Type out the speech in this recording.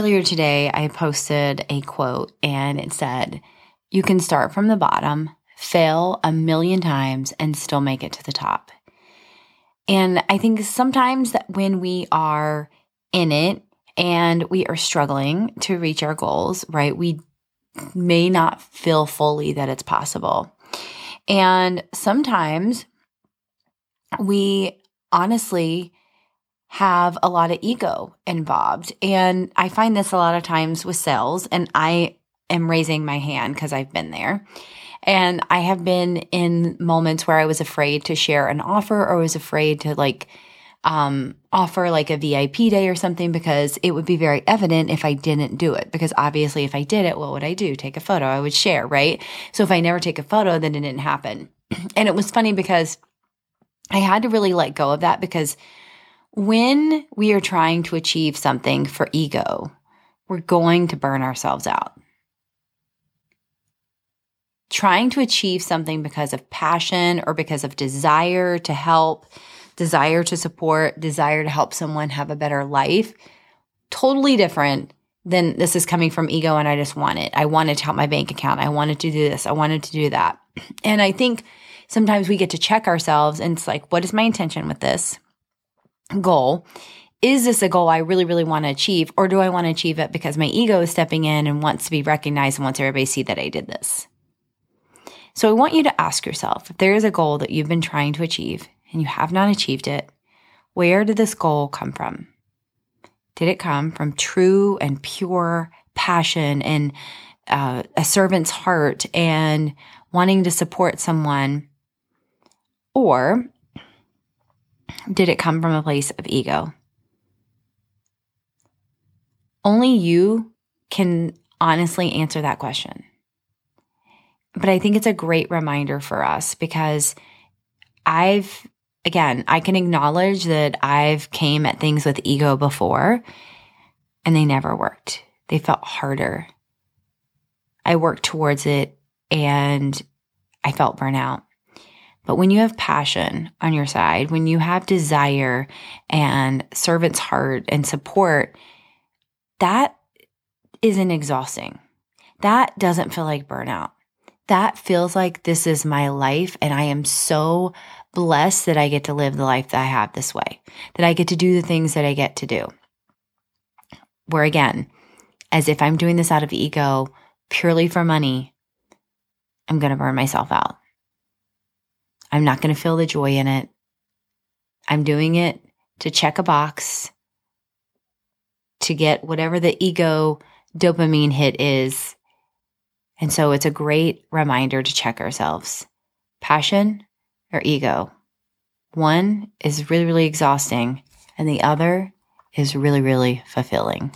earlier today, I posted a quote and it said, You can start from the bottom, fail a million times, and still make it to the top. And I think sometimes that when we are in it and we are struggling to reach our goals, right, we may not feel fully that it's possible. And sometimes we honestly have a lot of ego involved. And I find this a lot of times with sales, and I am raising my hand because I've been there. And I have been in moments where I was afraid to share an offer or was afraid to like um, offer like a VIP day or something because it would be very evident if I didn't do it. Because obviously, if I did it, what would I do? Take a photo, I would share, right? So if I never take a photo, then it didn't happen. and it was funny because I had to really let go of that because when we are trying to achieve something for ego, we're going to burn ourselves out. Trying to achieve something because of passion or because of desire to help, desire to support, desire to help someone have a better life, totally different than this is coming from ego and I just want it. I wanted to help my bank account. I wanted to do this. I wanted to do that. And I think sometimes we get to check ourselves and it's like, what is my intention with this? Goal. Is this a goal I really, really want to achieve? Or do I want to achieve it because my ego is stepping in and wants to be recognized and wants everybody to see that I did this? So I want you to ask yourself if there is a goal that you've been trying to achieve and you have not achieved it, where did this goal come from? Did it come from true and pure passion and uh, a servant's heart and wanting to support someone? Or did it come from a place of ego? Only you can honestly answer that question. But I think it's a great reminder for us because I've again, I can acknowledge that I've came at things with ego before and they never worked. They felt harder. I worked towards it and I felt burnout. But when you have passion on your side, when you have desire and servant's heart and support, that isn't exhausting. That doesn't feel like burnout. That feels like this is my life. And I am so blessed that I get to live the life that I have this way, that I get to do the things that I get to do. Where again, as if I'm doing this out of ego, purely for money, I'm going to burn myself out. I'm not going to feel the joy in it. I'm doing it to check a box, to get whatever the ego dopamine hit is. And so it's a great reminder to check ourselves passion or ego. One is really, really exhausting, and the other is really, really fulfilling.